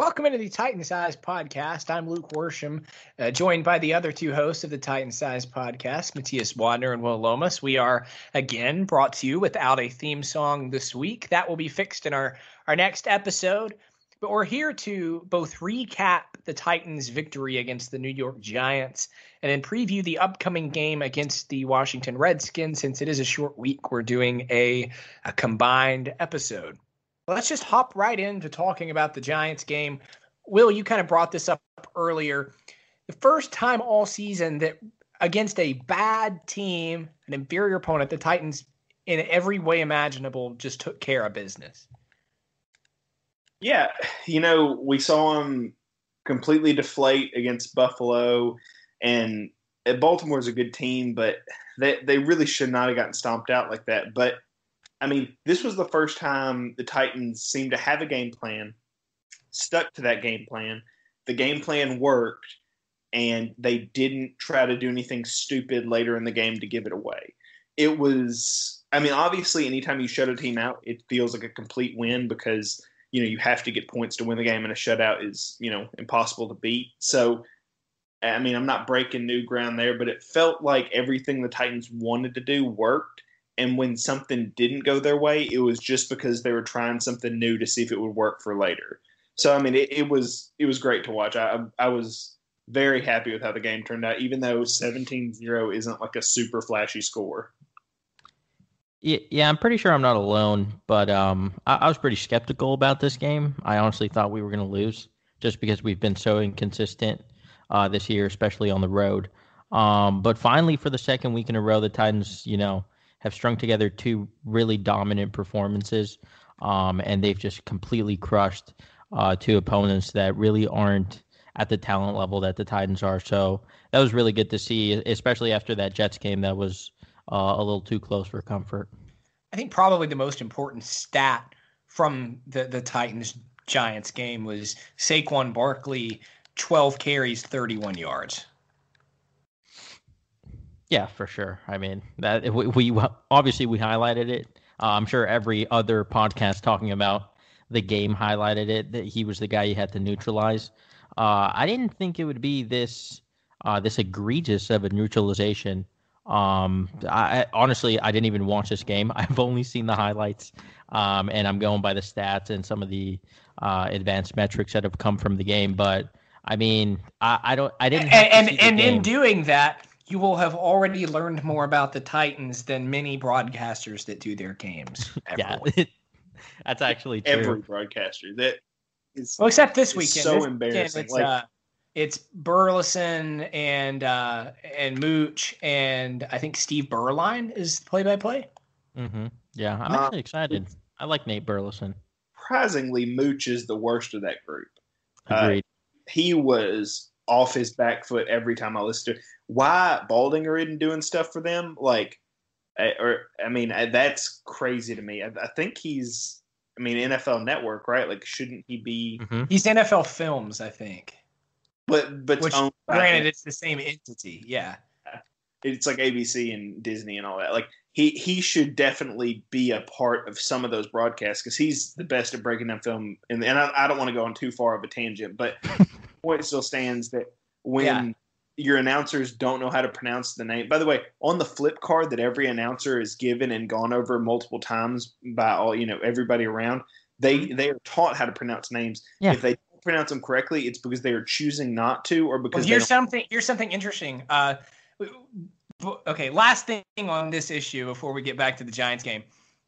Welcome into the Titan Size Podcast. I'm Luke Worsham, uh, joined by the other two hosts of the Titan Size Podcast, Matthias Wadner and Will Lomas. We are again brought to you without a theme song this week. That will be fixed in our, our next episode. But we're here to both recap the Titans' victory against the New York Giants and then preview the upcoming game against the Washington Redskins. Since it is a short week, we're doing a, a combined episode let's just hop right into talking about the Giants game. Will, you kind of brought this up earlier. The first time all season that against a bad team, an inferior opponent, the Titans, in every way imaginable, just took care of business. Yeah, you know, we saw them completely deflate against Buffalo, and Baltimore's a good team, but they they really should not have gotten stomped out like that. But I mean, this was the first time the Titans seemed to have a game plan, stuck to that game plan. The game plan worked, and they didn't try to do anything stupid later in the game to give it away. It was, I mean, obviously, anytime you shut a team out, it feels like a complete win because, you know, you have to get points to win the game, and a shutout is, you know, impossible to beat. So, I mean, I'm not breaking new ground there, but it felt like everything the Titans wanted to do worked and when something didn't go their way, it was just because they were trying something new to see if it would work for later. So I mean, it, it was it was great to watch. I I was very happy with how the game turned out, even though 17-0 isn't like a super flashy score. Yeah, I'm pretty sure I'm not alone, but um, I, I was pretty skeptical about this game. I honestly thought we were going to lose just because we've been so inconsistent uh, this year, especially on the road. Um, but finally, for the second week in a row, the Titans, you know, have strung together two really dominant performances, um, and they've just completely crushed uh, two opponents that really aren't at the talent level that the Titans are. So that was really good to see, especially after that Jets game that was uh, a little too close for comfort. I think probably the most important stat from the, the Titans Giants game was Saquon Barkley, 12 carries, 31 yards. Yeah, for sure. I mean, that we, we obviously we highlighted it. Uh, I'm sure every other podcast talking about the game highlighted it that he was the guy you had to neutralize. Uh, I didn't think it would be this uh, this egregious of a neutralization. Um, I, honestly, I didn't even watch this game. I've only seen the highlights, um, and I'm going by the stats and some of the uh, advanced metrics that have come from the game. But I mean, I, I don't, I didn't. And and, and in doing that, you will have already learned more about the Titans than many broadcasters that do their games. yeah, that's actually true. Every broadcaster that is well, except this weekend. So this embarrassing. Weekend it's, like, uh, it's Burleson and uh, and Mooch and I think Steve Beuerlein is play by play. Yeah, I'm actually uh, excited. I like Nate Burleson. Surprisingly, Mooch is the worst of that group. Agreed. Uh, he was off his back foot every time I listened to. It. Why Baldinger isn't doing stuff for them? Like, eh, or I mean, eh, that's crazy to me. I, I think he's, I mean, NFL Network, right? Like, shouldn't he be? Mm-hmm. He's NFL Films, I think. But but Which, granted, it's the same entity. Yeah, it's like ABC and Disney and all that. Like he he should definitely be a part of some of those broadcasts because he's the best at breaking down film. And, and I, I don't want to go on too far of a tangent, but point still stands that when yeah. Your announcers don't know how to pronounce the name. By the way, on the flip card that every announcer is given and gone over multiple times by all you know everybody around, they mm-hmm. they are taught how to pronounce names. Yeah. If they don't pronounce them correctly, it's because they are choosing not to, or because well, here's something here's something interesting. Uh, okay, last thing on this issue before we get back to the Giants game.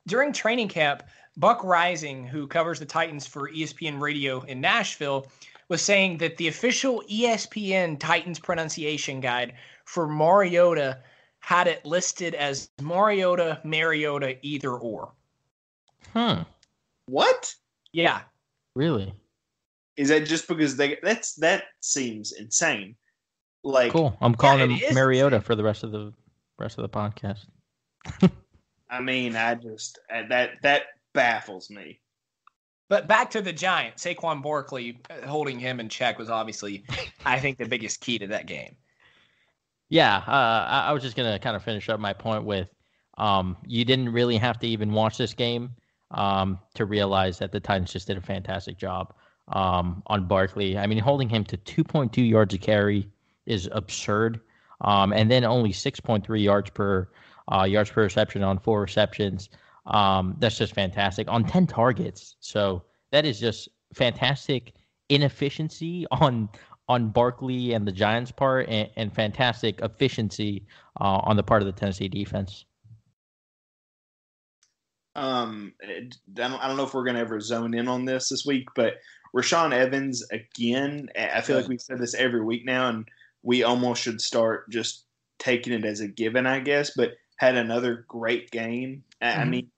During training camp, Buck Reising, who covers the Titans for ESPN Radio in Nashville, was saying that the official ESPN Titans pronunciation guide for Mariota had it listed as Mariota, Mariota, either or. Hmm. What? Yeah. Really? Is that just because they? That's that seems insane. Like, Cool. I'm calling it is him Mariota for the rest of the rest of the podcast. I mean, I just that that baffles me. But back to the Giants, Saquon Barkley uh, holding him in check was obviously, I think, the biggest key to that game. Yeah, uh, I, I was just gonna kind of finish up my point with, um, you didn't really have to even watch this game um, to realize that the Titans just did a fantastic job um, on Barkley. I mean, holding him to 2.2 yards a carry is absurd, um, and then only 6.3 yards per uh, yards per reception on four receptions. Um, that's just fantastic on 10 targets. So that is just fantastic inefficiency on on Barkley and the Giants' part, and, and fantastic efficiency uh, on the part of the Tennessee defense. Um, I don't, I don't know if we're gonna ever zone in on this this week, but Rashaan Evans again. I feel like we've said this every week now, and we almost should start just taking it as a given, I guess. But had another great game. I Mhm. mean,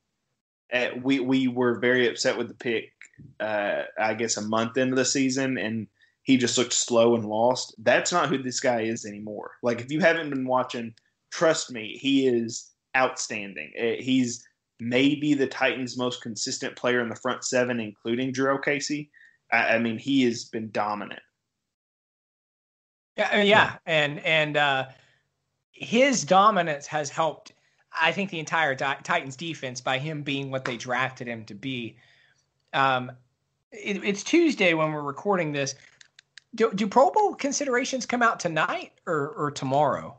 uh, we we were very upset with the pick. Uh, I guess a month into the season, and he just looked slow and lost. That's not who this guy is anymore. Like if you haven't been watching, trust me, he is outstanding. Uh, He's maybe the Titans' most consistent player in the front seven, including Jurrell Casey. I, I mean, he has been dominant. Yeah, yeah, and and uh, his dominance has helped. I think the entire Titans defense by him being what they drafted him to be. Um, it, it's Tuesday when we're recording this. Do, do Pro Bowl considerations come out tonight or or tomorrow?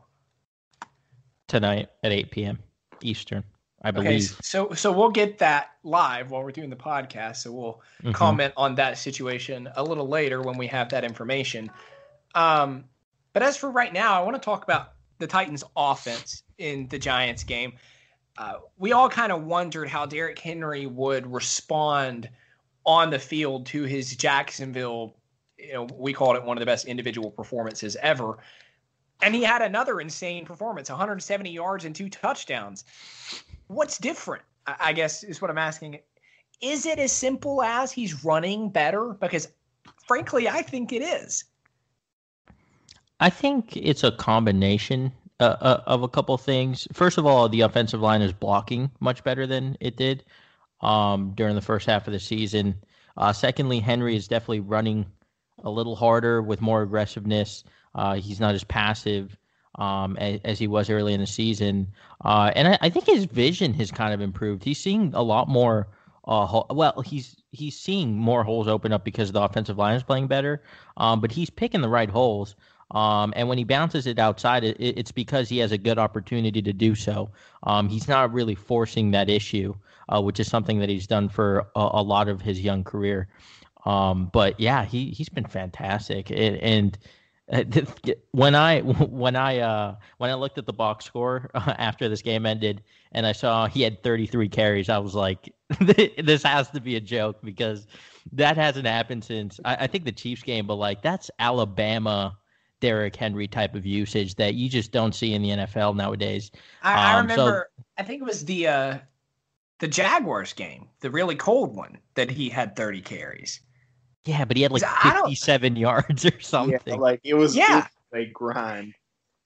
Tonight at 8 p.m. Eastern, I believe. Okay, so so we'll get that live while we're doing the podcast. So we'll Mhm. comment on that situation a little later when we have that information. Um, but as for right now, I want to talk about the Titans' offense in the Giants game. Uh, we all kind of wondered how Derrick Henry would respond on the field to his Jacksonville. You know, we called it one of the best individual performances ever. And he had another insane performance 170 yards and two touchdowns. What's different? I guess is what I'm asking. Is it as simple as he's running better? Because frankly, I think it is. I think it's a combination uh, uh, of a couple things. First of all, the offensive line is blocking much better than it did um, during the first half of the season. Uh, secondly, Henry is definitely running a little harder with more aggressiveness. Uh, he's not as passive um, as, as he was early in the season, uh, and I, I think his vision has kind of improved. He's seeing a lot more. Uh, well, he's he's seeing more holes open up because the offensive line is playing better, um, but he's picking the right holes. Um, and when he bounces it outside, it, it's because he has a good opportunity to do so. Um, he's not really forcing that issue, uh, which is something that he's done for a, a lot of his young career. Um, but yeah, he he's been fantastic. And, and uh, when I when I uh, when I looked at the box score after this game ended, and I saw he had 33 carries, I was like, this has to be a joke because that hasn't happened since I, I think the Chiefs game. But like that's Alabama. Derrick Henry type of usage that you just don't see in the NFL nowadays. I, I Um, so- remember. I think it was the uh, the Jaguars game, the really cold one, that he had 30 carries. Yeah, but he had like 57 yards or something. Yeah, like it was, Yeah. it was a grind.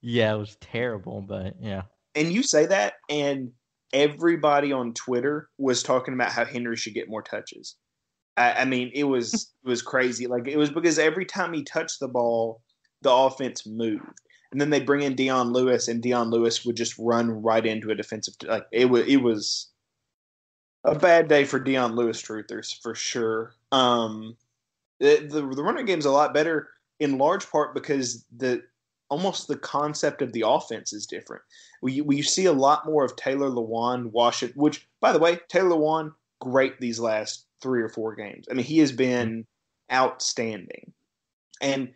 Yeah, it was terrible, but yeah. And you say that, and everybody on Twitter was talking about how Henry should get more touches. I, I mean, it was it was crazy. Like it was because every time he touched the ball, the offense moved, and then they bring in Dion Lewis, and Dion Lewis would just run right into a defensive. Like it was, it was a bad day for Dion Lewis truthers for sure. Um, the, the the running game's a lot better in large part because the almost the concept of the offense is different. We we see a lot more of Taylor Lewan wash it. Which, by the way, Taylor Lewan great these last three or four games. I mean, he has been outstanding, and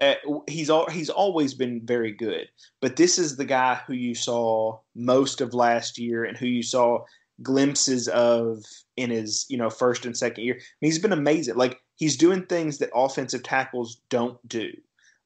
uh, he's all he's always been very good. But this is the guy who you saw most of last year, and who you saw glimpses of in his you know first and second year. I mean, he's been amazing. Like he's doing things that offensive tackles don't do.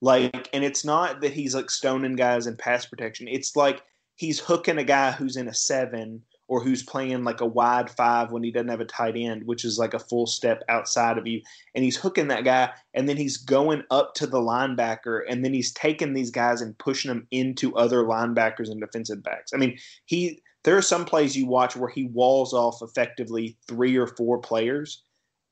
Like, and it's not that he's like stoning guys in pass protection. It's like he's hooking a guy who's in a seven or who's playing like a wide five when he doesn't have a tight end, which is like a full step outside of you. And he's hooking that guy, and then he's going up to the linebacker, and then he's taking these guys and pushing them into other linebackers and defensive backs. I mean, he there are some plays you watch where he walls off effectively three or four players,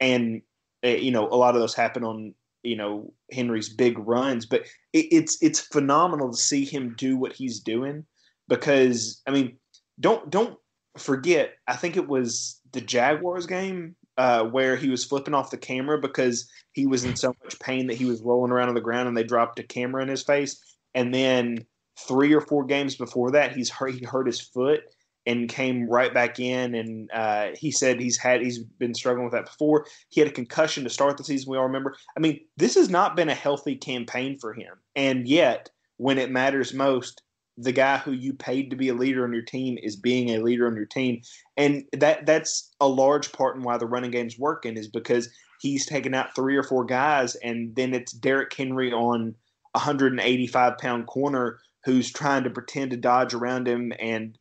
and eh, you know a lot of those happen on you know Henry's big runs, but it, it's it's phenomenal to see him do what he's doing because I mean don't don't forget, I think it was the Jaguars game uh, where he was flipping off the camera because he was in so much pain that he was rolling around on the ground and they dropped a camera in his face. And then three or four games before that, he's hurt, he hurt his foot and came right back in. And uh, he said he's had he's been struggling with that before. He had a concussion to start the season. We all remember. I mean, this has not been a healthy campaign for him, and yet when it matters most, the guy who you paid to be a leader on your team is being a leader on your team, and that that's a large part in why the running game's working is because he's taking out three or four guys, and then it's Derrick Henry on a 185 pound corner who's trying to pretend to dodge around him, and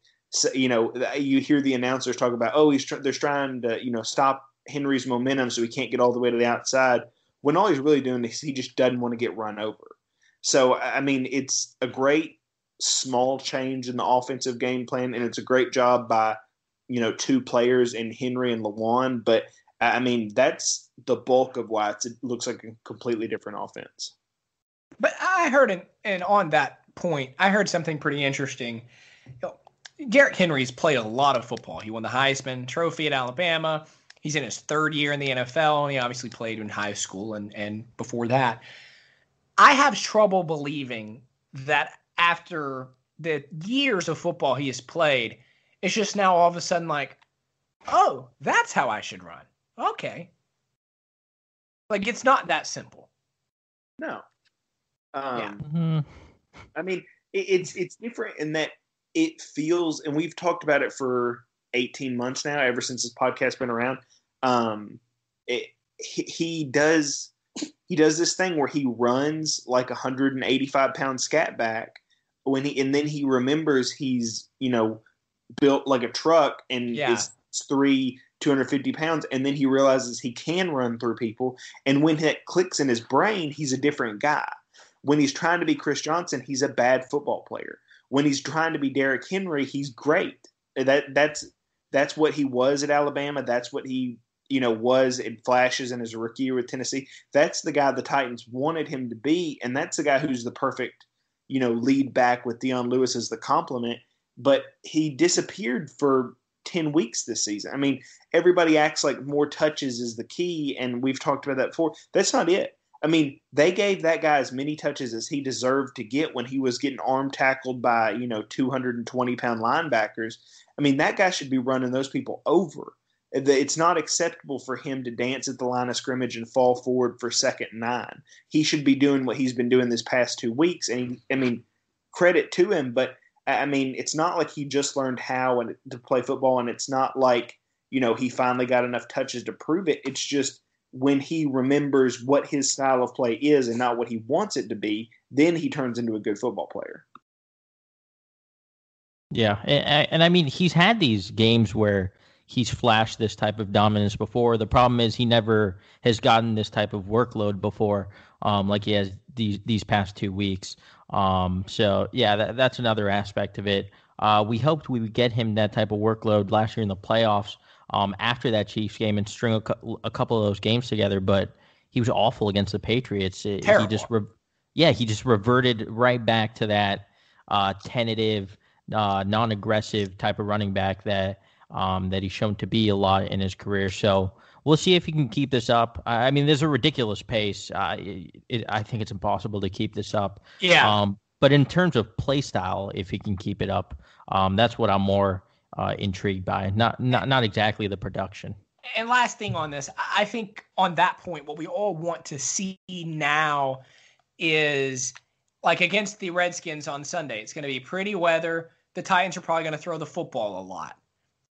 you know you hear the announcers talk about oh he's tr- they're trying to you know stop Henry's momentum so he can't get all the way to the outside when all he's really doing is he just doesn't want to get run over. So I mean it's a great small change in the offensive game plan, and it's a great job by you know two players in Henry and Lewan. But I mean, that's the bulk of why it looks like a completely different offense. But I heard, an, and on that point, I heard something pretty interesting. You know, Derrick Henry's played a lot of football. He won the Heisman Trophy at Alabama. He's in his third year in the NFL, and he obviously played in high school and, and before that. I have trouble believing that after the years of football he has played, it's just now all of a sudden like, oh, that's how I should run. Okay. Like it's not that simple. No. Um, yeah. Mm-hmm. I mean, it, it's it's different in that it feels, and we've talked about it for 18 months now, ever since this podcast been around. Um, it, he, he does he does this thing where he runs like a 185 pound scat back when he and then he remembers he's you know built like a truck and Yeah. is three 250 pounds and then he realizes he can run through people. And when that clicks in his brain he's a different guy. When he's trying to be chris johnson he's a bad football player. When he's trying to be Derrick henry he's great. That that's that's what he was at alabama. That's what he you know was in flashes in his rookie year with tennessee. That's the guy the titans wanted him to be and that's the guy who's the perfect you know, lead back with Dion Lewis as the complement, but he disappeared for 10 weeks this season. I mean, everybody acts like more touches is the key, and we've talked about that before. That's not it. I mean, they gave that guy as many touches as he deserved to get when he was getting arm tackled by, you know, 220 pound linebackers. I mean, that guy should be running those people over. It's not acceptable for him to dance at the line of scrimmage and fall forward for second nine. He should be doing what he's been doing this past two weeks. And he, I mean, credit to him, but I mean, it's not like he just learned how and to play football, and it's not like you know he finally got enough touches to prove it. It's just when he remembers what his style of play is and not what he wants it to be, then he turns into a good football player. Yeah, and, and I mean he's had these games where he's flashed this type of dominance before. The problem is he never has gotten this type of workload before, um, like he has these these past two weeks. Um, so yeah, that, that's another aspect of it. Uh, we hoped we would get him that type of workload last year in the playoffs um, after that Chiefs game and string a, cou- a couple of those games together, but he was awful against the Patriots. It- he just re- yeah, he just reverted right back to that uh, tentative, uh, non-aggressive type of running back that um, that he's shown to be a lot in his career. So we'll see if he can keep this up. I I mean, there's a ridiculous pace. Uh, it, it, I think it's impossible to keep this up. Yeah. Um, but in terms of play style, if he can keep it up, um, that's what I'm more uh, intrigued by. Not not not exactly the production. and last thing on this, I I think on that point, what we all want to see now is like against the Redskins on Sunday, it's going to be pretty weather. The Titans are probably going to throw the football a lot.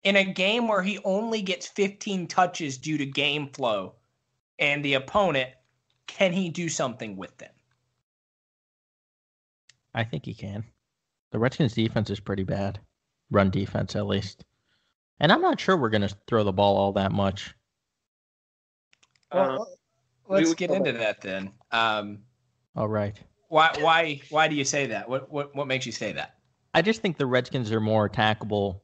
In a game where he only gets 15 touches due to game flow and the opponent, can he do something with them? I think he can. The Redskins defense is pretty bad. Run defense, at least. And I'm not sure we're going to throw the ball all that much. Well, Uh, let's we- get into that then. Um, All right. why why why do you say that? What what what makes you say that? I just think the Redskins are more attackable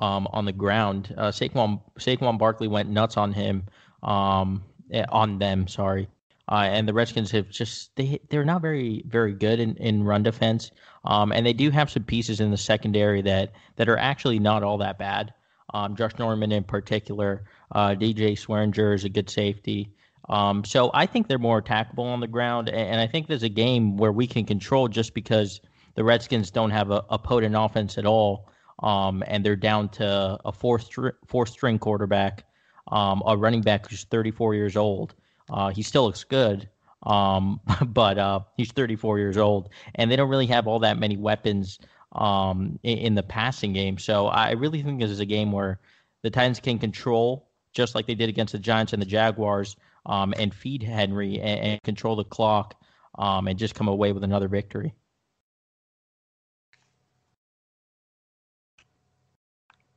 um, on the ground. Uh, Saquon Saquon Barkley went nuts on him, um, eh, on them. Sorry, uh, and the Redskins have just they they're not very very good in, in run defense, um, and they do have some pieces in the secondary that that are actually not all that bad. Um, Josh Norman in particular, uh, DJ Swearinger is a good safety. Um, so I think they're more attackable on the ground, and, and I think there's a game where we can control just because the Redskins don't have a, a potent offense at all, um, and they're down to a four str- fourth string quarterback, um, a running back who's 34 years old. Uh, he still looks good, um, but uh, he's 34 years old, and they don't really have all that many weapons um, in, in the passing game. So I really think this is a game where the Titans can control, just like they did against the Giants and the Jaguars, um, and feed Henry and, and control the clock, um, and just come away with another victory.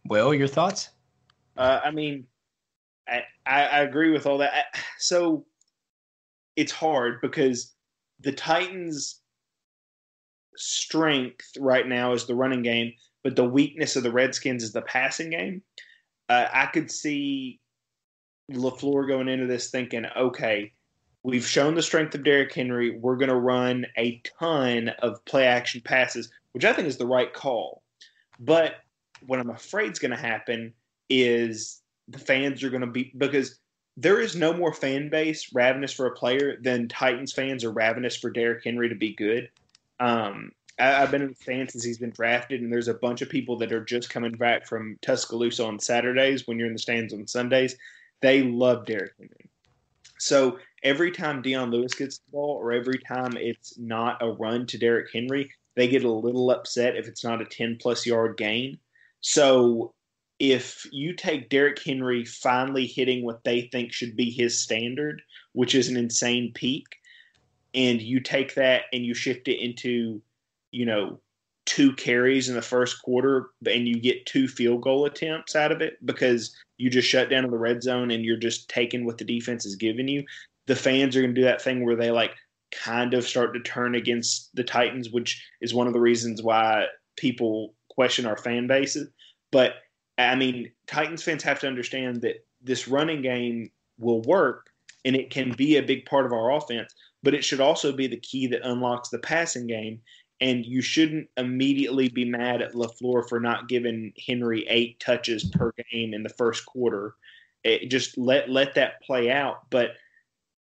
Will, your thoughts? Uh, I mean, I, I, I agree with all that. I, so it's hard because the Titans' strength right now is the running game, but the weakness of the Redskins is the passing game. Uh, I could see LaFleur going into this thinking, okay, we've shown the strength of Derrick Henry. We're going to run a ton of play action passes, which I think is the right call. But what I'm afraid is going to happen is the fans are going to be because there is no more fan base ravenous for a player than Titans fans are ravenous for Derrick Henry to be good. Um, I, have been a fan since he's been drafted, and there's a bunch of people that are just coming back from Tuscaloosa on Saturdays when you're in the stands on Sundays. They love Derrick Henry. So every time Dion Lewis gets the ball, or every time it's not a run to Derrick Henry, they get a little upset if it's not a 10 plus yard gain. So if you take Derrick Henry finally hitting what they think should be his standard, which is an insane peak, and you take that and you shift it into, you know, two carries in the first quarter and you get two field goal attempts out of it because you just shut down in the red zone and you're just taking what the defense is giving you, the fans are going to do that thing where they like kind of start to turn against the Titans, which is one of the reasons why people question our fan bases. But I mean, Titans fans have to understand that this running game will work and it can be a big part of our offense, but it should also be the key that unlocks the passing game. And you shouldn't immediately be mad at LaFleur for not giving Henry eight touches per game in the first quarter. It, just let let that play out. But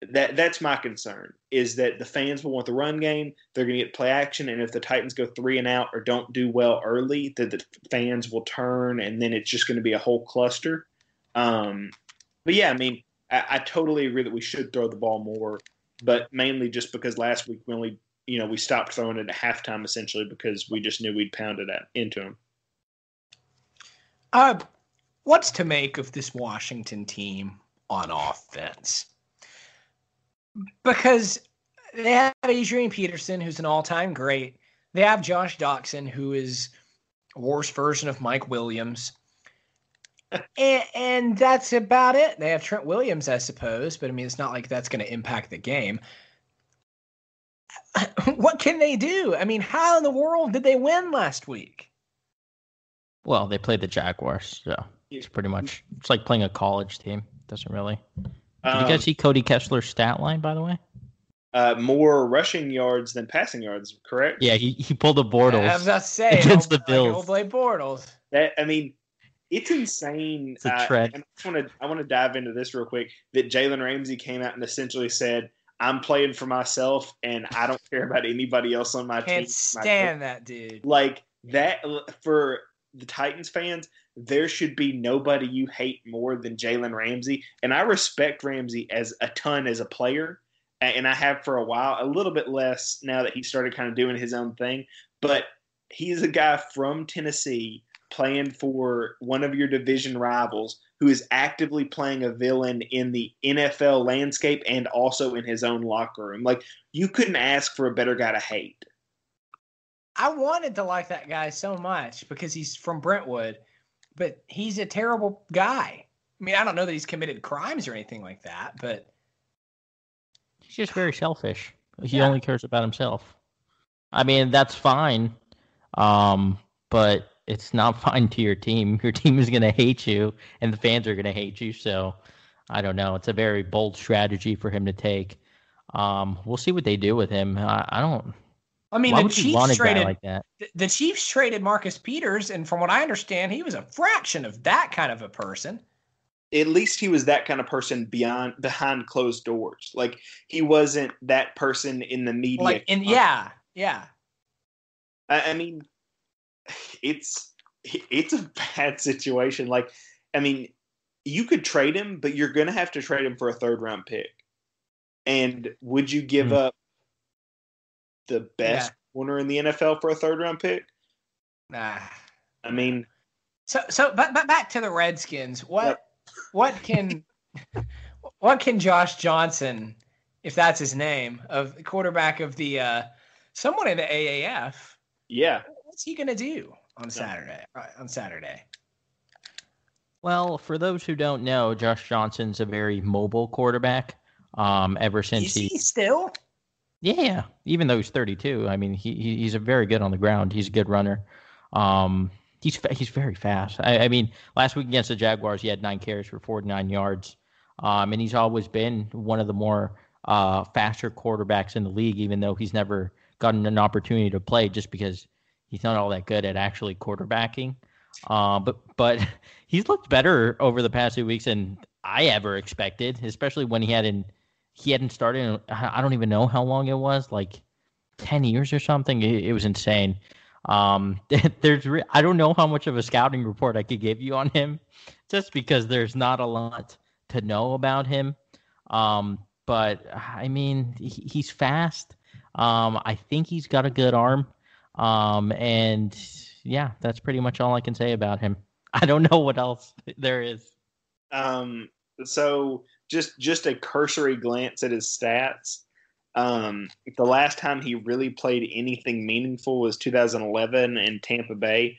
that that's my concern is that the fans will want the run game. They're going to get play action, and if the Titans go three and out or don't do well early, that the fans will turn, and then it's just going to be a whole cluster. Um, but yeah, I mean, I, I totally agree that we should throw the ball more, but mainly just because last week we only, you know, we stopped throwing it at halftime essentially because we just knew we'd pound it into them. Uh, what's to make of this Washington team on offense? Because they have Adrian Peterson, who's an all-time great. They have Josh Doctson, who is a worse version of Mike Williams. and, and that's about it. They have Trent Williams, I suppose, but I mean, it's not like that's going to impact the game. what can they do? I mean, how in the world did they win last week? Well, they played the Jaguars, so it's pretty much it's like playing a college team. Doesn't really. Did you guys see Cody Kessler's stat line, by the way? uh, more rushing yards than passing yards, correct? Yeah, he, he pulled a Bortles. I was about to say against the Bills. Like, Bortles. That I mean, it's insane. It's a uh, trend. and I just want to I want to dive into this real quick. That Jalen Ramsey came out and essentially said, "I'm playing for myself, and I don't care about anybody else on my team." Can't My stand that dude. like that for the Titans fans. There should be nobody you hate more than Jalen Ramsey, and I respect Ramsey as a ton as a player, and I have for a while. A little bit less now that he started kind of doing his own thing, but he's a guy from Tennessee playing for one of your division rivals who is actively playing a villain in the NFL landscape and also in his own locker room. Like you couldn't ask for a better guy to hate. I wanted to like that guy so much because he's from Brentwood, but he's a terrible guy. I mean, I don't know that he's committed crimes or anything like that, but he's just very selfish. He Yeah. only cares about himself. I mean, that's fine, um, but it's not fine to your team. Your team is going to hate you, and the fans are going to hate you. So, I don't know. It's a very bold strategy for him to take. Um, we'll see what they do with him. I, I don't. I mean, why the would you want Chiefs traded like that? the- the Chiefs traded Marcus Peters, and from what I understand, he was a fraction of that kind of a person. At least he was that kind of person beyond behind closed doors. Like he wasn't that person in the media. Like, and yeah, yeah. I, I mean, it's it's a bad situation. Like, I mean, you could trade him, but you're going to have to trade him for a third round pick. And would you give Hmm. up the best Yeah. corner in the NFL for a third round pick? Nah. I mean, So, so, but, but back to the Redskins. What, what can, what can Josh Johnson, if that's his name, of quarterback of the, uh, someone in the AAF, yeah, what's he gonna do on Saturday? uh, On Saturday. Well, for those who don't know, Josh Johnson's a very mobile quarterback. Um, ever since Is he he still? Yeah, even though he's 32, I mean, he he- he's a very good on the ground. He's a good runner. Um, he's he's very fast. I, I mean, last week against the Jaguars, he had nine carries for 49 yards. Um, and he's always been one of the more uh, faster quarterbacks in the league, even though he's never gotten an opportunity to play just because he's not all that good at actually quarterbacking. Uh, but but he's looked better over the past two weeks than I ever expected, especially when he hadn't he hadn't started. I don't even know how long it was, like ten years or something. It, it was insane. Um, there's re- I don't know how much of a scouting report I could give you on him, just because there's not a lot to know about him. Um, but I mean, he, he's fast. Um, I think he's got a good arm. Um, and yeah, that's pretty much all I can say about him. I don't know what else there is. Um, so just just a cursory glance at his stats. Um, the last time he really played anything meaningful was 2011 in Tampa Bay.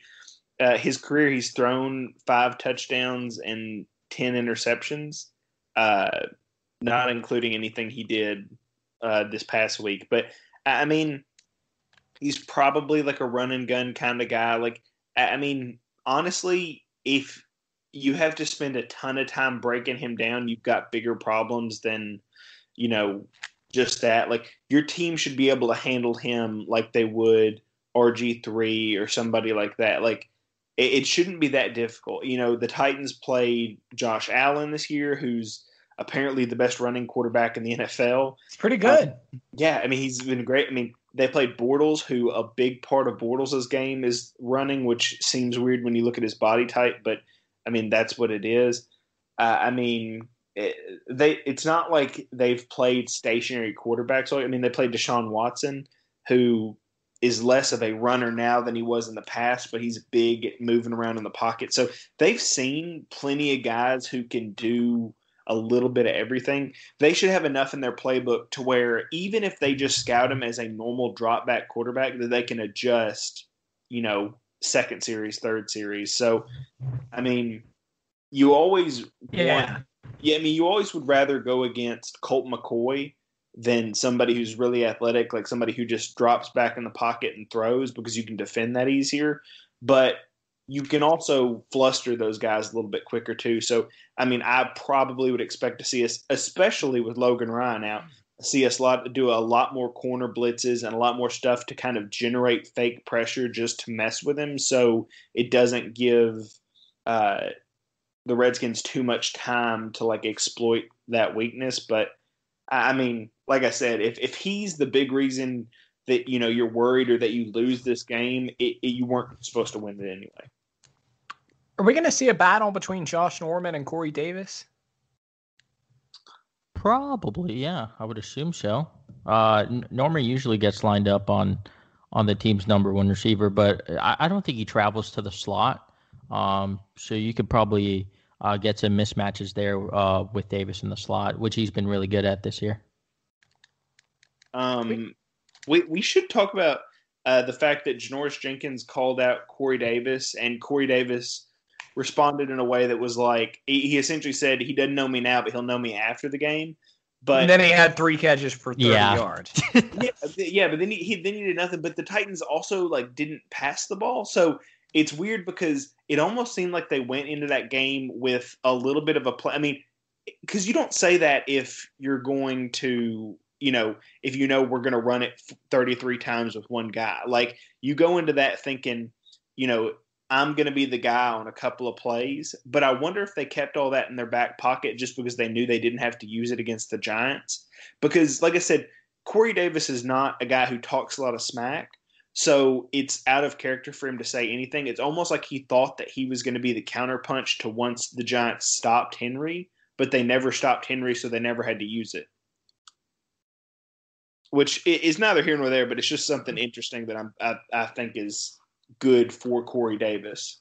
Uh, his career, he's thrown five touchdowns and 10 interceptions, uh, not including anything he did uh, this past week. But I mean, he's probably like a run and gun kind of guy. Like, I mean, honestly, if you have to spend a ton of time breaking him down, you've got bigger problems than, you know, just that. Like your team should be able to handle him like they would RG3 or somebody like that. Like it, it shouldn't be that difficult. You know, the Titans played Josh Allen this year, who's apparently the best running quarterback in the NFL. It's pretty good. Um, yeah, I mean he's been great. I mean they played Bortles, who a big part of Bortles' game is running, which seems weird when you look at his body type, but I mean that's what it is. Uh, I mean it, they it's not like they've played stationary quarterbacks. I mean they played Deshaun Watson, who is less of a runner now than he was in the past, but he's big, moving around in the pocket. So they've seen plenty of guys who can do a little bit of everything they should have enough in their playbook to where even if they just scout him as a normal drop back quarterback, that they can adjust, you know, second series, third series. So, I mean, you always Yeah. want, yeah, I mean, you always would rather go against Colt McCoy than somebody who's really athletic, like somebody who just drops back in the pocket and throws because you can defend that easier. But you can also fluster those guys a little bit quicker too. So I mean, I probably would expect to see us, especially with Logan Ryan out, see us lot do a lot more corner blitzes and a lot more stuff to kind of generate fake pressure just to mess with him, so it doesn't give uh, the Redskins too much time to like exploit that weakness. But I mean, like I said, if if he's the big reason that you know you're worried or that you lose this game, it, it, you weren't supposed to win it anyway. Are we going to see a battle between Josh Norman and Corey Davis? Probably, yeah. I would assume so. Uh, Norman usually gets lined up on on the team's number one receiver, but I, I don't think he travels to the slot. Um, so you could probably uh, get some mismatches there uh, with Davis in the slot, which he's been really good at this year. Um, we we should talk about uh, the fact that Janoris Jenkins called out Corey Davis, and Corey Davis responded in a way that was like he, he essentially said he doesn't know me now, but he'll know me after the game. But and then he had three catches for 30 Yeah. yards. yeah, yeah, but then he, he then he did nothing. But the Titans also like didn't pass the ball, so it's weird because it almost seemed like they went into that game with a little bit of a play. I mean, because you don't say that if you're going to, you know, if you know we're going to run it 33 times with one guy. Like you go into that thinking, you know, I'm going to be the guy on a couple of plays. But I wonder if they kept all that in their back pocket just because they knew they didn't have to use it against the Giants. Because, like I said, Corey Davis is not a guy who talks a lot of smack. So it's out of character for him to say anything. It's almost like he thought that he was going to be the counterpunch to once the Giants stopped Henry, but they never stopped Henry, so they never had to use it. Which is neither here nor there, but it's just something interesting that I'm, I, I think is good for Corey Davis.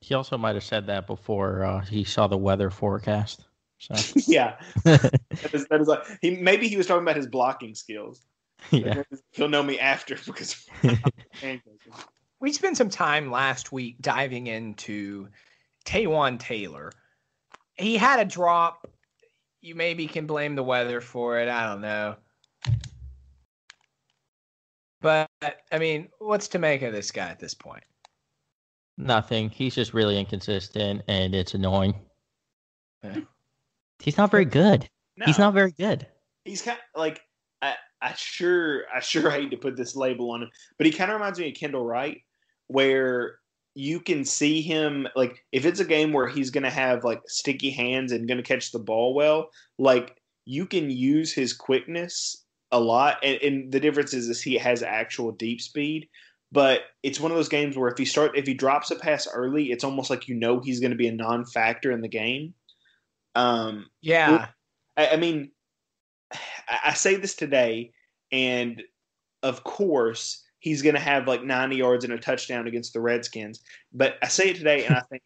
He also might have said that before uh, he saw the weather forecast. So yeah, that is, that is like he maybe he was talking about his blocking skills. yeah, He'll know me after because we spent some time last week diving into Taywan Taylor. He had a drop. You maybe can blame the weather for it. I don't know. But I mean, what's to make of this guy at this point? nothing. He's just really inconsistent, and it's annoying. Yeah. He's not very good. He's not very good. he's kind of like I, I sure I sure hate to put this label on him, but he kind of reminds me of Kendall Wright, where you can see him like if it's a game where he's going to have like sticky hands and going to catch the ball well, like you can use his quickness a lot, and, and the difference is, is he has actual deep speed. But it's one of those games where if he start if he drops a pass early, it's almost like you know he's going to be a non-factor in the game. Um, Yeah. I, I mean, I, I say this today, and of course he's going to have like 90 yards and a touchdown against the Redskins. But I say it today, and I think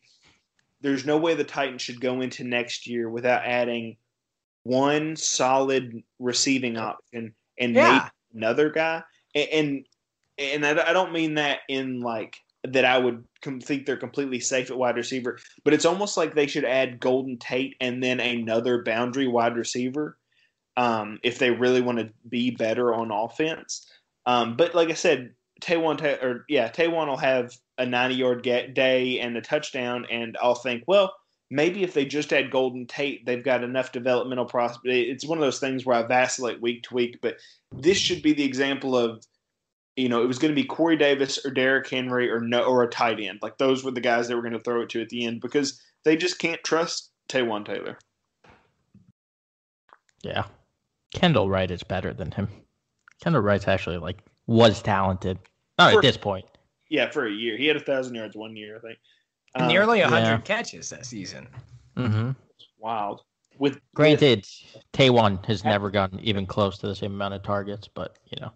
there's no way the Titans should go into next year without adding one solid receiving option and Yeah. maybe another guy. And and, and I, I don't mean that in like that I would com- think they're completely safe at wide receiver, but it's almost like they should add Golden Tate and then another boundary wide receiver um, if they really want to be better on offense. Um, but like I said, Taywan Ta- or yeah, Taywan will have a 90 yard get day and a touchdown, and I'll think, well, maybe if they just add Golden Tate, they've got enough developmental prospect. It's one of those things where I vacillate week to week, but this should be the example of you know, it was going to be Corey Davis or Derrick Henry or no or a tight end. Like those were the guys they were going to throw it to at the end because they just can't trust Taywan Taylor. Yeah, Kendall Wright is better than him. Kendall Wright's actually like was talented. Not For- at this point. Yeah, for a year, he had a thousand yards one year, I think. Um, Nearly 100 yeah. catches that season. Mm-hmm. wild. With Granted, Taywan has never gotten even close to the same amount of targets, but you know,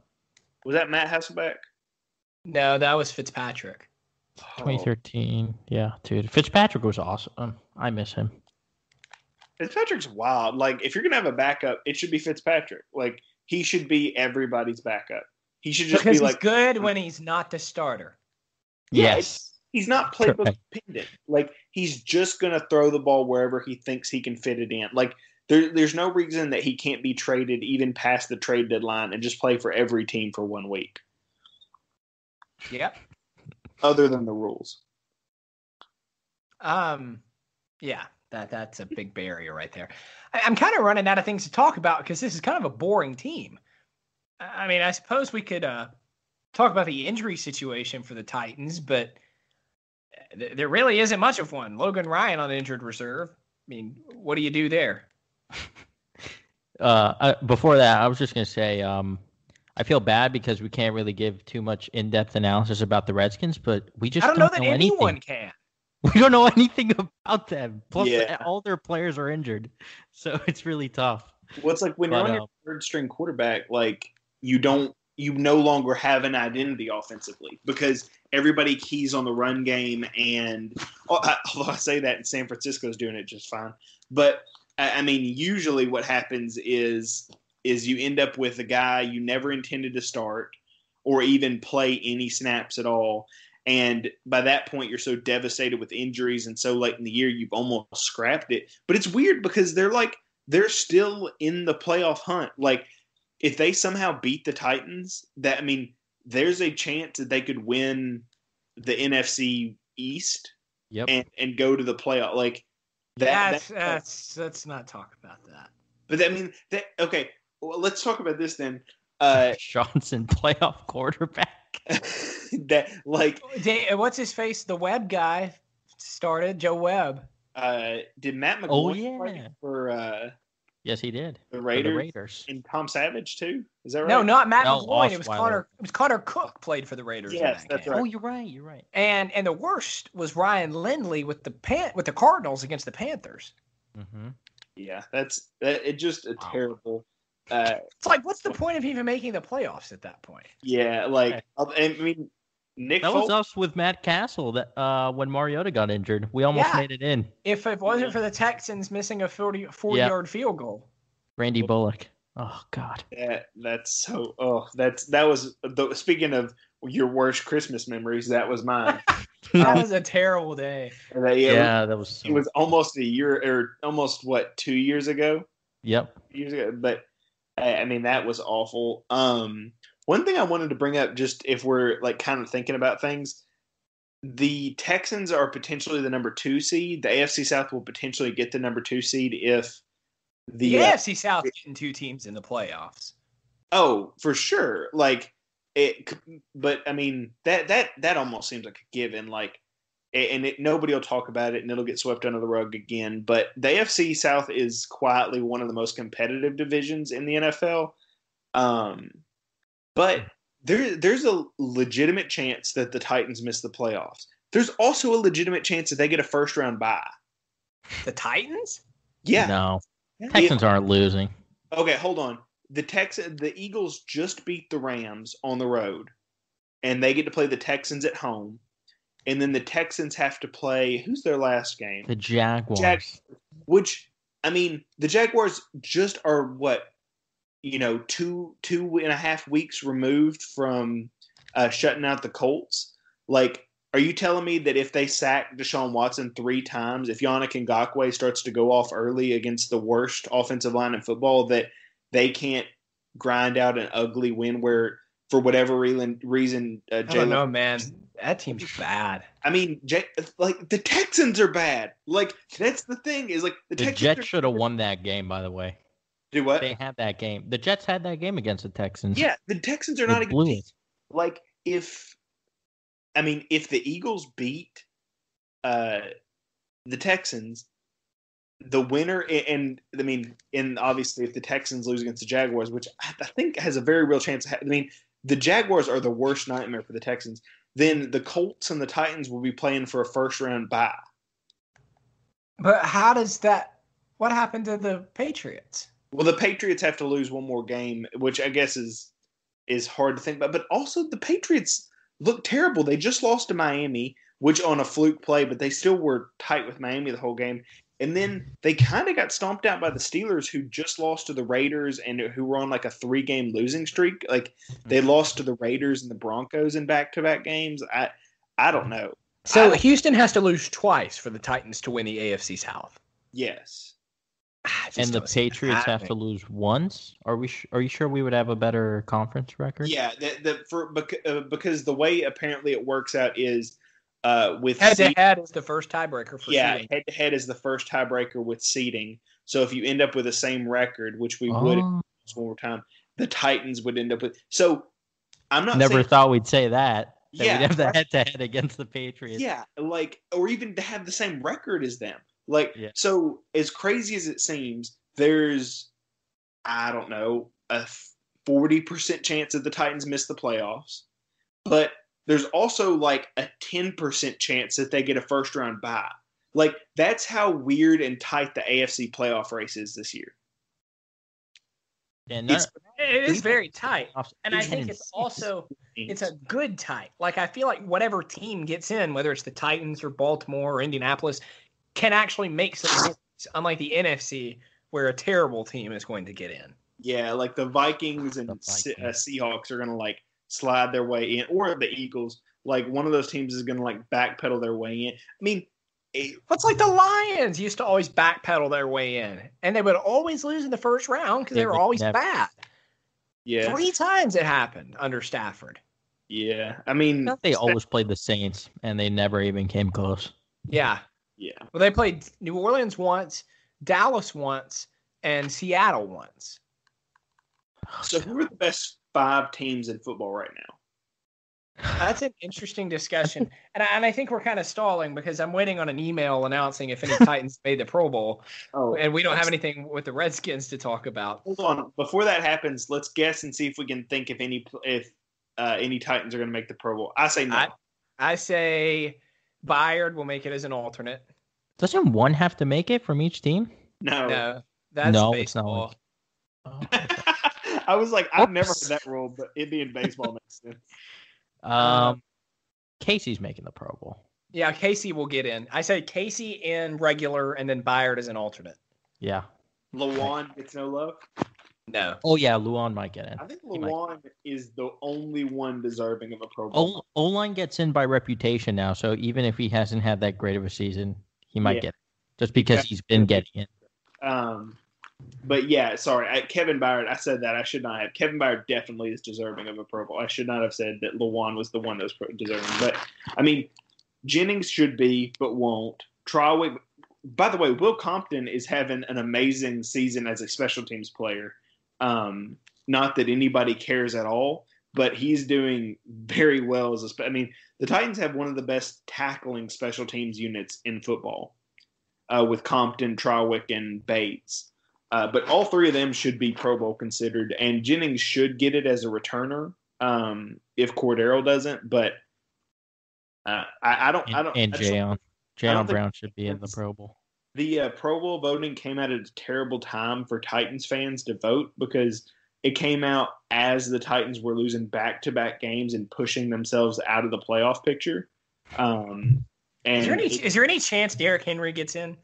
was that Matt Hasselbeck? No, that was Fitzpatrick. Oh, 2013. Yeah, dude, Fitzpatrick was awesome. I miss him. Fitzpatrick's wild. Like if you're gonna have a backup, it should be Fitzpatrick. Like he should be everybody's backup. He should just Because be he's like good when he's not the starter. Yeah, yes. He's not playbook Correct. dependent. Like he's just gonna throw the ball wherever he thinks he can fit it in. Like there, there's no reason that he can't be traded even past the trade deadline and just play for every team for one week, Yep. other than the rules. Um, yeah, that that's a big barrier right there. I, I'm kind of running out of things to talk about because this is kind of a boring team. I I mean, I suppose we could uh, talk about the injury situation for the Titans, but th- there really isn't much of one. Logan Ryan on injured reserve. I mean, what do you do there? Uh, uh, before that, I was just gonna say, um, I feel bad because we can't really give too much in-depth analysis about the Redskins, but we just I don't know that anyone anything. can. We don't know anything about them. Plus, Yeah. all their players are injured, so it's really tough. Well, it's like when you're But, on your um, third string quarterback, like you don't, you no longer have an identity offensively because everybody keys on the run game. And oh, although I say that, San Francisco's doing it just fine, but I mean, usually what happens is is you end up with a guy you never intended to start or even play any snaps at all. And by that point, you're so devastated with injuries and so late in the year, you've almost scrapped it. But it's weird because they're like, they're still in the playoff hunt. Like, if they somehow beat the Titans, that, I mean, there's a chance that they could win the NFC East Yep. and, and go to the playoff. Like, that, That's that- that's let's not talk about that. but I mean, that, okay, well, let's talk about this then. Uh, Johnson playoff quarterback. that, like, Da- What's his face? The Webb guy started Joe Webb. uh, did Matt McGloin Oh, yeah. for uh, Yes, he did. the Raiders? the Raiders. and Tom Savage too? Is that right? No, not Matt No, McGloin. It was Osweiler. Connor. It was Connor Cook played for the Raiders. Yes, that that's game. right. Oh, you're right. You're right. And and the worst was Ryan Lindley with the pan with the Cardinals against the Panthers. Mm-hmm. Yeah, that's that. It just a Wow. terrible. Uh, It's like, what's the point of even making the playoffs at that point? yeah, like I mean, Nick That was us with Matt Cassel. That uh, when Mariota got injured, we almost Yeah. made it in. If it wasn't for the Texans missing a 40, 40 Yeah. yard field goal. Randy Bullock. Oh God. That that's so. Oh, that's that was. The, speaking of your worst Christmas memories, that was mine. That was a terrible day. That- yeah, Yeah, that was. So, it was almost a year or almost what two years ago. Yep. years ago. But I I mean, that was awful. Um, one thing I wanted to bring up, just if we're like kind of thinking about things, the Texans are potentially the number two seed. The AFC South will potentially get the number two seed if the The uh, AFC South getting two teams in the playoffs. oh for sure like it. But I mean that that that almost seems like a given. Like. And it, nobody will talk about it, and it'll get swept under the rug again. But the AFC South is quietly one of the most competitive divisions in the NFL. Um, but there, there's a legitimate chance that the Titans miss the playoffs. There's also a legitimate chance that they get a first round bye. The Titans? Yeah. No. Yeah. Texans aren't losing. Okay, hold on. The Tex, the Eagles just beat the Rams on the road, and they get to play the Texans at home. And then the Texans have to play. Who's their last game? The Jaguars. Jag- which I mean, the Jaguars just are what you know two two and a half weeks removed from uh, shutting out the Colts. Like, are you telling me that if they sack Deshaun Watson three times, if Yannick Ngakoue starts to go off early against the worst offensive line in football, that they can't grind out an ugly win where, for whatever reason, reason uh, I don't know, man. That team's bad. I mean, J- like the Texans are bad. Like that's the thing is like the, The Texans Jets should have won that game, by the way. Do what? They had that game. The Jets had that game against the Texans. Yeah, the Texans are They not a good team. Like if, I mean, if the Eagles beat uh, the Texans, the winner, and I mean, and obviously if the Texans lose against the Jaguars, which I I think has a very real chance. Ha- I mean, the Jaguars are the worst nightmare for the Texans. Then the Colts and the Titans will be playing for a first round bye. But how does that? What happened to the Patriots? Well, the Patriots have to lose one more game, which I guess is is hard to think about. But also, the Patriots look terrible. They just lost to Miami, which on a fluke play, but they still were tight with Miami the whole game. And then they kind of got stomped out by the Steelers, who just lost to the Raiders and who were on like a three game losing streak. Like they mm-hmm. lost to the Raiders and the Broncos in back to back games. I I don't know. So I- Houston has to lose twice for the Titans to win the AFC South. Yes. Ah, it just And the don't see it Patriots have to lose once. Are we? Sh- are you sure we would have a better conference record? Yeah, the, the, for bec- uh, because the way apparently it works out is uh, with Head to head is the first tiebreaker for yeah, head to head is the first tiebreaker with seeding. So if you end up with the same record, which we would if Oh, it's one more time, the Titans would end up with. So I'm not never saying, thought we'd say that. That Yeah, we'd have the head to head against the Patriots. yeah, like or even to have the same record as them. Like Yeah. so, as crazy as it seems, there's I don't know a forty percent chance that the Titans miss the playoffs, but there's also like a ten percent chance that they get a first round bye. Like that's how weird and tight the AFC playoff race is this year. And It's It is very tight. And I think it's also it's a good tight. Like I feel like whatever team gets in, whether it's the Titans or Baltimore or Indianapolis, can actually make some noise, unlike the NFC where a terrible team is going to get in. Yeah, like the Vikings and The Se- uh, Seahawks are going to like slide their way in, or the Eagles. like one of those teams is going to like backpedal their way in. I mean, it, What's like the Lions used to always backpedal their way in, and they would always lose in the first round because they Yeah, were always never- bad. yeah, Three times it happened under Stafford. yeah. I mean, They always played the Saints, and they never even came close. Yeah. Yeah. Well, they played New Orleans once, Dallas once, and Seattle once. So who are the best five teams in football right now? That's an interesting discussion, and I, and I think we're kind of stalling because I'm waiting on an email announcing if any Titans made the Pro Bowl, Oh, and we don't have anything with the Redskins to talk about. hold on. Before that happens, let's guess and see if we can think if any if uh, any Titans are going to make the Pro Bowl. I say no. I- I say Byard will make it as an alternate. Doesn't one have to make it from each team? no. No, that's No, it's not baseball. like- I was like, I've never heard that rule, but it being baseball makes sense. Um, Casey's making the Pro Bowl. Yeah, Casey will get in. I say Casey in regular, and then Byard as an alternate. Yeah. Lewan gets no love. No. Oh yeah, Lewan might get in. I think He might. Lewan is the only one deserving of a Pro Bowl. O line gets in by reputation now, so even if he hasn't had that great of a season, he might Yeah. get it just because he's been getting it. Um, but yeah, sorry, I, Kevin Byard. I said that I should not have. Kevin Byard definitely is deserving of a Pro Bowl. I should not have said that Lewan was the one that was pro- deserving. But I mean, Jennings should be, but won't. Trawick. By the way, Will Compton is having an amazing season as a special teams player. Um, not that anybody cares at all, but he's doing very well as a. Spe- I mean, the Titans have one of the best tackling special teams units in football uh, with Compton, Trawick, and Bates. Uh, but all three of them should be Pro Bowl considered, and Jennings should get it as a returner um, if Cordero doesn't. But uh, I, I don't. I don't. and Jayon. Jayon Brown should be in the Pro Bowl. The uh, Pro Bowl voting came out at a terrible time for Titans fans to vote because it came out as the Titans were losing back to back games and pushing themselves out of the playoff picture. Um, and Is there any it- is there any chance Derrick Henry gets in?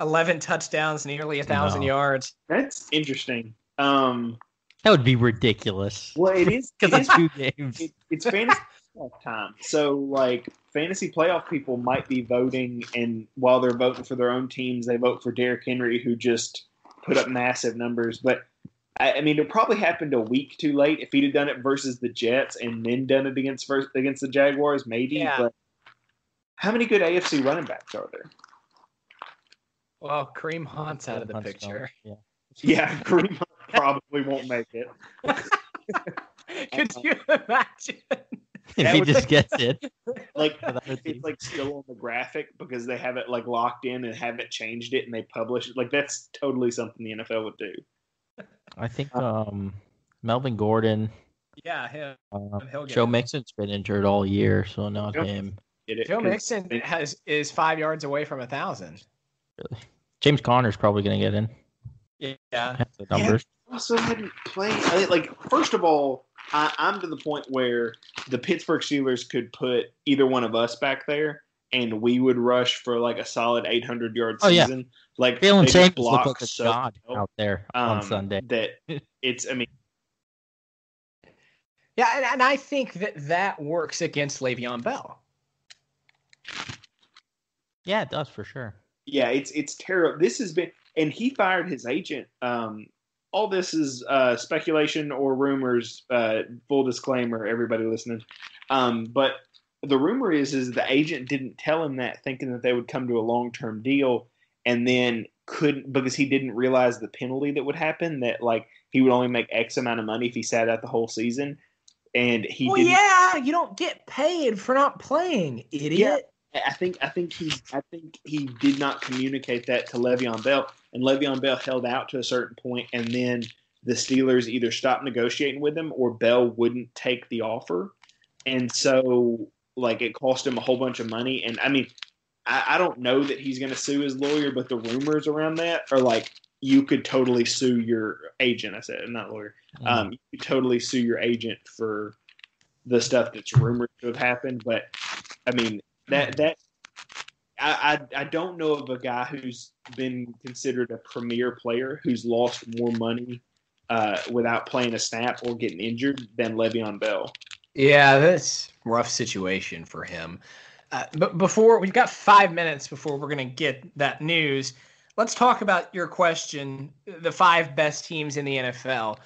Eleven touchdowns, nearly a thousand No. yards. that's interesting. Um, That would be ridiculous. well, it is Because it is two games. it, it's fantasy playoff time. So like fantasy playoff people might be voting, and while they're voting for their own teams, they vote for Derrick Henry, who just put up massive numbers. But I, I mean, it probably happened a week too late. If he'd have done it versus the Jets and then done it against vers- against the Jaguars, maybe. Yeah. But how many good AFC running backs are there? Well, Kareem Hunt's out of the Hunt's picture. gone, Yeah, Kareem Hunt probably won't make it. Could you imagine? Yeah. If That he would- just gets it. Like for the other team. it's like still on the graphic because they have it like locked in and haven't changed it and they publish it. Like that's totally something the NFL would do. I think um, Melvin Gordon, Yeah, him. uh, Joe it. Mixon's been injured all year, so not Yep. him. Get it? Joe 'Cause Mixon has is five yards away from a thousand. James Conner's probably going to get in. Yeah. The numbers. also hadn't played. I, like first of all, I, I'm to the point where the Pittsburgh Steelers could put either one of us back there, and we would rush for like a solid 800 yard Oh, yeah. season. Like Jalen they just Samuels block looked like a so god well, out there on um, Sunday. That it's. I mean, Yeah, and, and I think that that works against Le'Veon Bell. Yeah, it does for sure. yeah, it's it's terrible. This has been, and he fired his agent. Um, all this is uh, speculation or rumors. Uh, full disclaimer, everybody listening. Um, but the rumor is is the agent didn't tell him that, thinking that they would come to a long term deal, and then couldn't because he didn't realize the penalty that would happen. That like he would only make X amount of money if he sat out the whole season, and he well, didn't. yeah, you don't get paid for not playing, idiot. I think I think he I think he did not communicate that to Le'Veon Bell, and Le'Veon Bell held out to a certain point, and then the Steelers either stopped negotiating with him or Bell wouldn't take the offer, and so like it cost him a whole bunch of money. And I mean, I, I don't know that he's going to sue his lawyer, but the rumors around that are like you could totally sue your agent. I said not lawyer. Um, you could totally sue your agent for the stuff that's rumored to have happened. But I mean that that I, I I don't know of a guy who's been considered a premier player who's lost more money uh, without playing a snap or getting injured than Le'Veon Bell. Yeah, that's rough situation for him. Uh, but before we've got five minutes before we're going to get that news, let's talk about your question: the five best teams in the NFL.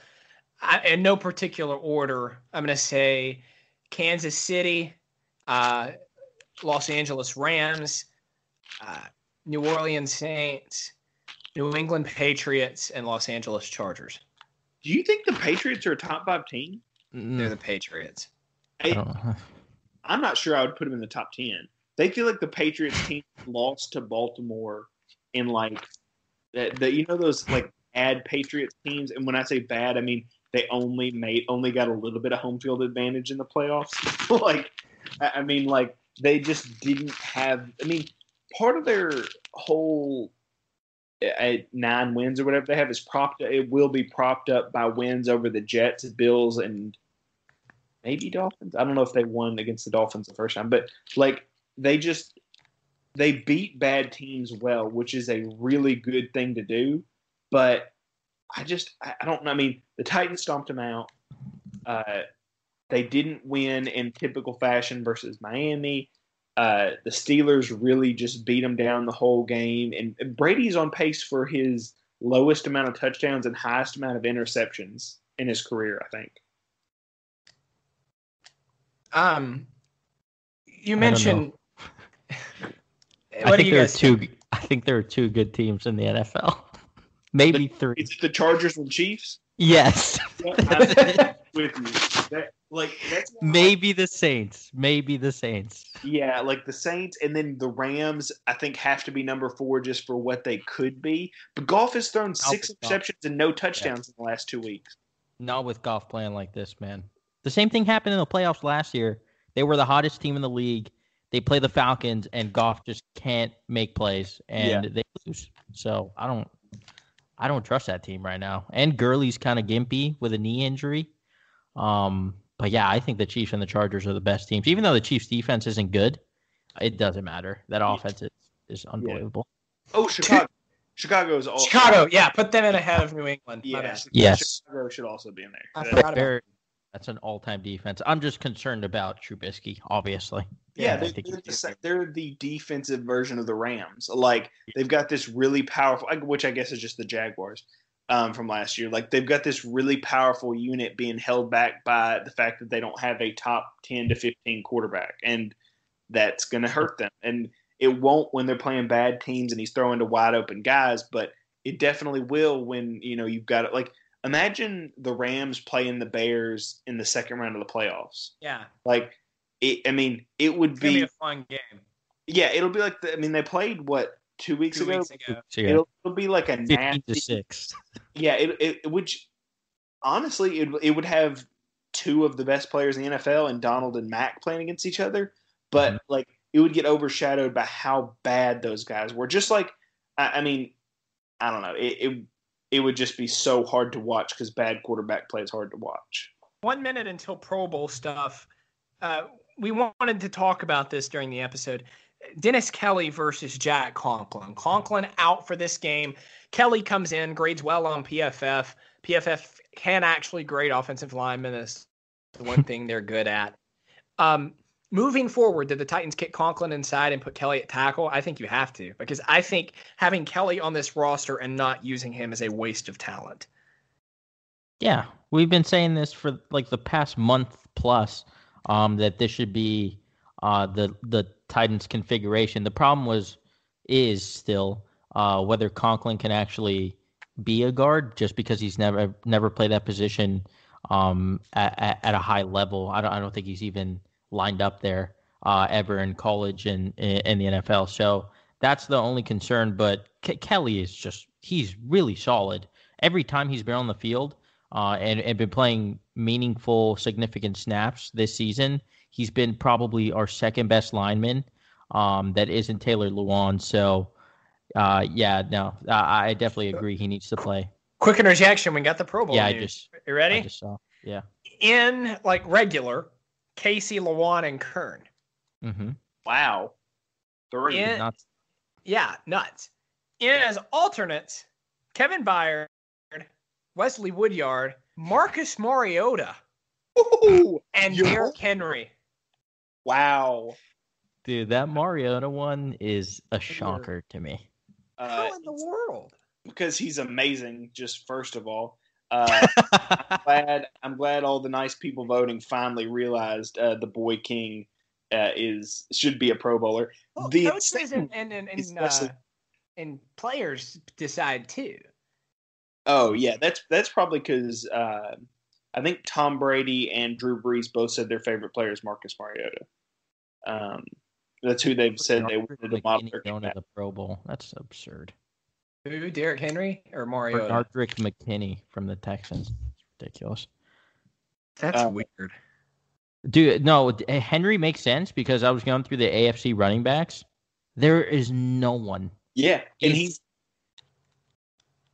I, in no particular order, I'm going to say Kansas City, uh, Los Angeles Rams, uh, New Orleans Saints, New England Patriots, and Los Angeles Chargers. Do you think the Patriots are a top five team? They're the Patriots. I don't know. I'm not sure I would put them in the top ten. They feel like the Patriots team lost to Baltimore in like that. that- You know those like bad Patriots teams, and when I say bad, I mean they only made only got a little bit of home field advantage in the playoffs. like, I I mean, like they just didn't have. I mean, part of their whole uh, nine wins or whatever they have is propped. It will be propped up by wins over the Jets, Bills, and maybe Dolphins. I don't know if they won against the Dolphins the first time, but like they just they beat bad teams well, which is a really good thing to do. But I just I I don't know. I mean, the Titans stomped them out. Uh, they didn't win in typical fashion versus Miami. Uh, the Steelers really just beat them down the whole game, and and Brady's on pace for his lowest amount of touchdowns and highest amount of interceptions in his career. I think. Um, you I don't mentioned. I what do think you there are guys two. I think there are two good teams in the NFL. Maybe three. Is it the Chargers and Chiefs? Yes. I'm with you. That, like that's Maybe the Saints. Maybe the Saints. yeah, like the Saints and then the Rams. I think have to be number four just for what they could be. But Goff has thrown six interceptions and no touchdowns in the last two weeks. Not with Goff playing like this, man. The same thing happened in the playoffs last year. They were the hottest team in the league. They play the Falcons, and Goff just can't make plays, and they lose. So I don't, I don't trust that team right now. And Gurley's kind of gimpy with a knee injury. Um, but yeah, I think the Chiefs and the Chargers are the best teams. Even though the Chiefs' defense isn't good, it doesn't matter. That offense is, is unbelievable. Oh, Chicago. Chicago is also Chicago, yeah, put them in ahead of New England. Yeah. Yes. Chicago should also be in there. I That- forgot about They're- that's an all-time defense. I'm just concerned about Trubisky, obviously. Yeah, I they're, they're, the, they're the defensive version of the Rams. Like they've got this really powerful, which I guess is just the Jaguars um, from last year. Like they've got this really powerful unit being held back by the fact that they don't have a top ten to fifteen quarterback, and that's going to hurt them. And it won't when they're playing bad teams and he's throwing to wide open guys, but it definitely will when you know you've got it. Like imagine the Rams playing the Bears in the second round of the playoffs. Yeah, Like it, I mean, it would be be a fun game. yeah, it'll be like the, I mean, they played what two weeks Two ago. weeks ago. So yeah, It'll, it'll be like a 15 to nasty. six. Yeah, it, it which honestly it it would have two of the best players in the NFL and Donald and Mack playing against each other, but Mhm. like it would get overshadowed by how bad those guys were. Just like I, I mean, I don't know, it, it it would just be so hard to watch because bad quarterback play is hard to watch. One minute until Pro Bowl stuff. Uh, we wanted to talk about this during the episode. Dennis Kelly versus Jack Conklin. Conklin out for this game. Kelly comes in, grades well on PFF. PFF can actually grade offensive linemen. That's the one thing they're good at. Um, moving forward, did the Titans kick Conklin inside and put Kelly at tackle? I think you have to because I think having Kelly on this roster and not using him is a waste of talent. Yeah, we've been saying this for like the past month plus. Um, that this should be uh the the Titans configuration. The problem was is still uh whether Conklin can actually be a guard just because he's never never played that position um at, at, a high level. I don't I don't think he's even lined up there uh ever in college and in the NFL. So that's the only concern. But Ke- Kelly is just he's really solid every time he's been on the field uh, and, and been playing meaningful, significant snaps this season. He's been probably our second best lineman. Um, that isn't Taylor Lewan. So, uh, yeah, no, I, I definitely agree. He needs to play. Quick interjection. We got the Pro Bowl. Yeah, I just, You ready? I just saw. Yeah. in like regular, Casey, Lewan, and Kern. Mm-hmm. Wow, three. Yeah. Not Yeah, nuts. In as alternates, Kevin Byard, Wesley Woodyard, Marcus Mariota. Oh, and You're- Derrick Henry. Wow. Dude, that Mariota one is a shocker to me. Uh, How in the world? because he's amazing. Just first of all, uh, I'm glad I'm glad all the nice people voting finally realized uh, the boy king uh, is should be a Pro Bowler. Well, the coaches and and and, and, uh, and players decide too. Oh yeah, that's that's probably because uh, I think Tom Brady and Drew Brees both said their favorite player is Marcus Mariota. Um, that's who they've said they wanted to model their going game to the Pro Bowl. That's absurd. Who? Derrick Henry or Mariota? Benardrick McKinney from the Texans. Ridiculous. That's Uh, weird. Dude, no, Henry makes sense because I was going through the AFC running backs. There is no one. Yeah, and He's- he's.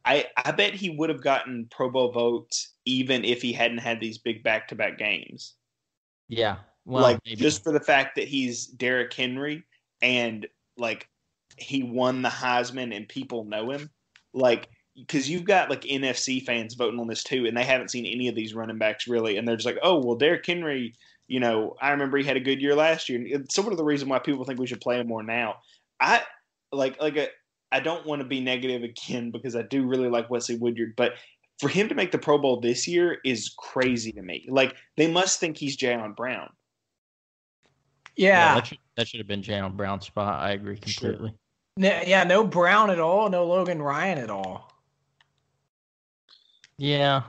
I I bet he would have gotten Pro Bowl votes even if he hadn't had these big back to back games. Yeah. Well, like maybe. just for the fact that he's Derrick Henry and like he won the Heisman and people know him. Like because you've got like NFC fans voting on this too, and they haven't seen any of these running backs really, and they're just like, oh well, Derrick Henry. You know, I remember he had a good year last year. And it's sort of the reason why people think we should play him more now. I like like a, I don't want to be negative again because I do really like Wesley Woodyard, but for him to make the Pro Bowl this year is crazy to me. Like they must think he's Jayon Brown. Yeah. that, should, that should have been Jayon Brown's spot. I agree Sure. completely. No, yeah, no Brown at all, no Logan Ryan at all. Yeah.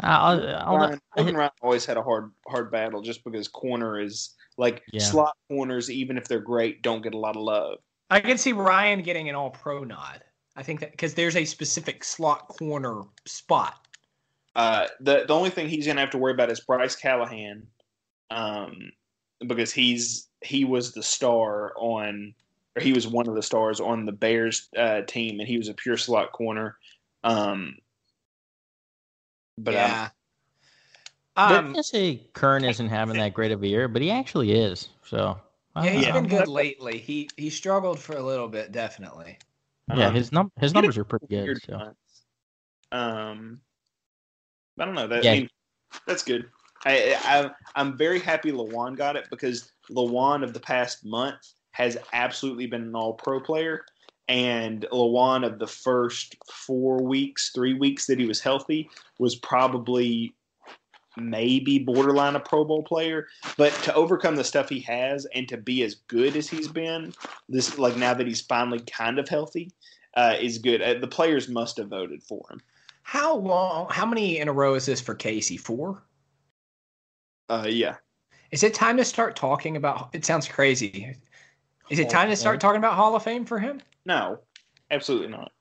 I'll, I'll, Ryan, Logan Ryan always had a hard hard battle just because corner is like Yeah. slot corners, even if they're great, don't get a lot of love. I can see Ryan getting an all pro nod. I think that because there's a specific slot corner spot. Uh, the the only thing he's gonna have to worry about is Bryce Callahan, um, because he's he was the star on, or he was one of the stars on the Bears uh, team, and he was a pure slot corner. Um, but um, yeah. I'm Um, gonna say Kern isn't having that great of a year, but he actually is. So I yeah, don't he's know. been good lately. He he struggled for a little bit, definitely. Yeah, um, his num his He numbers are pretty good. So. Um, I don't know. That Yeah. I mean, that's good. I, I I'm very happy Lewan got it because Lewan of the past month has absolutely been an All Pro player, and Lewan of the first four weeks, three weeks that he was healthy was probably maybe borderline a Pro Bowl player. But to overcome the stuff he has and to be as good as he's been, this like now that he's finally kind of healthy, uh, is good. Uh, the players must have voted for him. How long? How many in a row is this for Casey? Four. Uh, yeah. Is it time to start talking about? It sounds crazy. Is it time to start talking about Hall of Fame for him? No, absolutely not.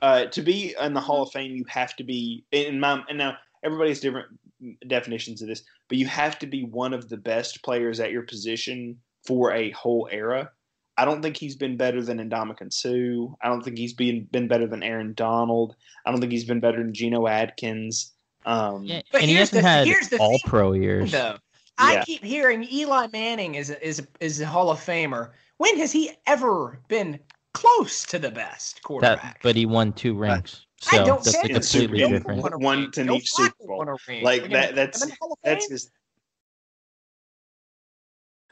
Uh, to be in the Hall of Fame, you have to be in my and now everybody's different definitions of this, but you have to be one of the best players at your position for a whole era. I don't think he's been better than Ndamukong Suh. I don't think he's been been better than Aaron Donald. I don't think he's been better than Geno Atkins. Um, yeah, But and he hasn't the- had here's the all thing, pro years. Though I Yeah. keep hearing Eli Manning is a, is a, is a Hall of Famer. When has he ever been close to the best That, quarterback? but he won two rings, I don't that's say a In that. Super Bowl. Different. won a One to each Super Bowl. won a ring. Like We're that. That's the that's just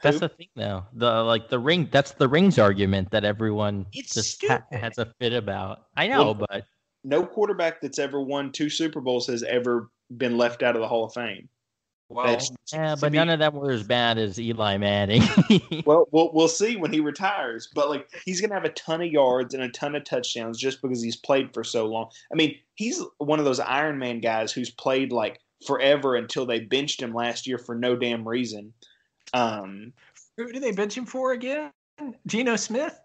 That's Who? the thing, though. The like the ring. That's the rings argument that everyone It's just ha- stupid. has a fit about. I know, Well, but no quarterback that's ever won two Super Bowls has ever been left out of the Hall of Fame. Well, That's- yeah, but be- none of them were as bad as Eli Manning. Well, we'll we'll see when he retires. But like he's gonna have a ton of yards and a ton of touchdowns just because he's played for so long. I mean, he's one of those Iron Man guys who's played like forever until they benched him last year for no damn reason. Um, who did they bench him for again? Geno Smith.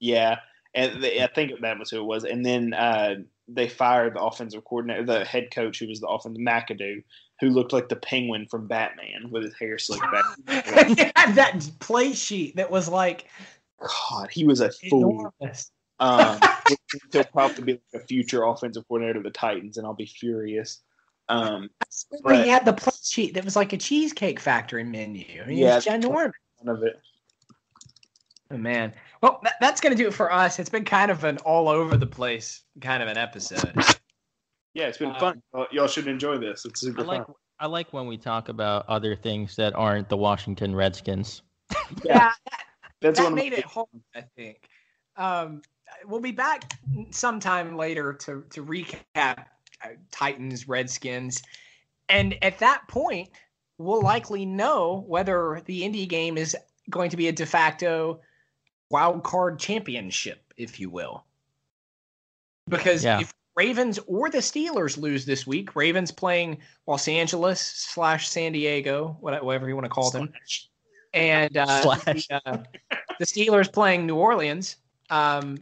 yeah, and they, I think that was who it was. And then uh, they fired the offensive coordinator, the head coach who was the offensive McAdoo, who looked like the Penguin from Batman with his hair slicked back. he had that play sheet that was like God, he was a fool. Um, he'll probably be like a future offensive coordinator of the Titans, and I'll be furious. Um, But- he had the play sheet that was like a cheesecake factory menu. I mean, Yeah. ginormous. none of it. Oh, man. Well, that, that's going to do it for us. It's been kind of an all over the place kind of an episode. Yeah, it's been Uh, fun. Y'all- Y'all should enjoy this. It's super I like fun. I like when we talk about other things that aren't the Washington Redskins. Yeah, that, That's that one made my- it hard. I think. Um, we'll be back sometime later to to recap uh, Titans Redskins, and at that point, we'll likely know whether the indie game is going to be a de facto wild card championship, if you will. Because Yeah. if Ravens or the Steelers lose this week, Ravens playing Los Angeles slash San Diego, what- whatever you want to call them, and uh, Slash. the, uh, the Steelers playing New Orleans. Um,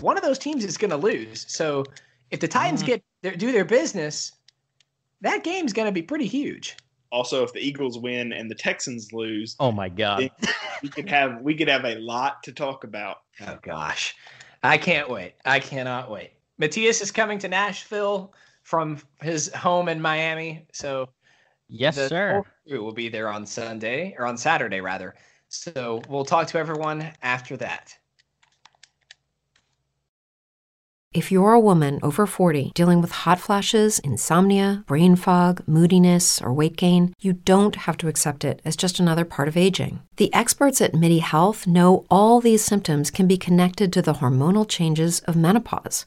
one of those teams is going to lose. So if the Titans Mhm. get their, do their business, that game's going to be pretty huge. Also, if the Eagles win and the Texans lose, Oh my god. we could have we could have a lot to talk about. Oh gosh, I can't wait. I cannot wait. Matthias is coming to Nashville from his home in Miami, so Yes, the sir. whole crew will be there on Sunday or on Saturday rather. So we'll talk to everyone after that. If you're a woman over 40 dealing with hot flashes, insomnia, brain fog, moodiness, or weight gain, you don't have to accept it as just another part of aging. The experts at MIDI Health know all these symptoms can be connected to the hormonal changes of menopause.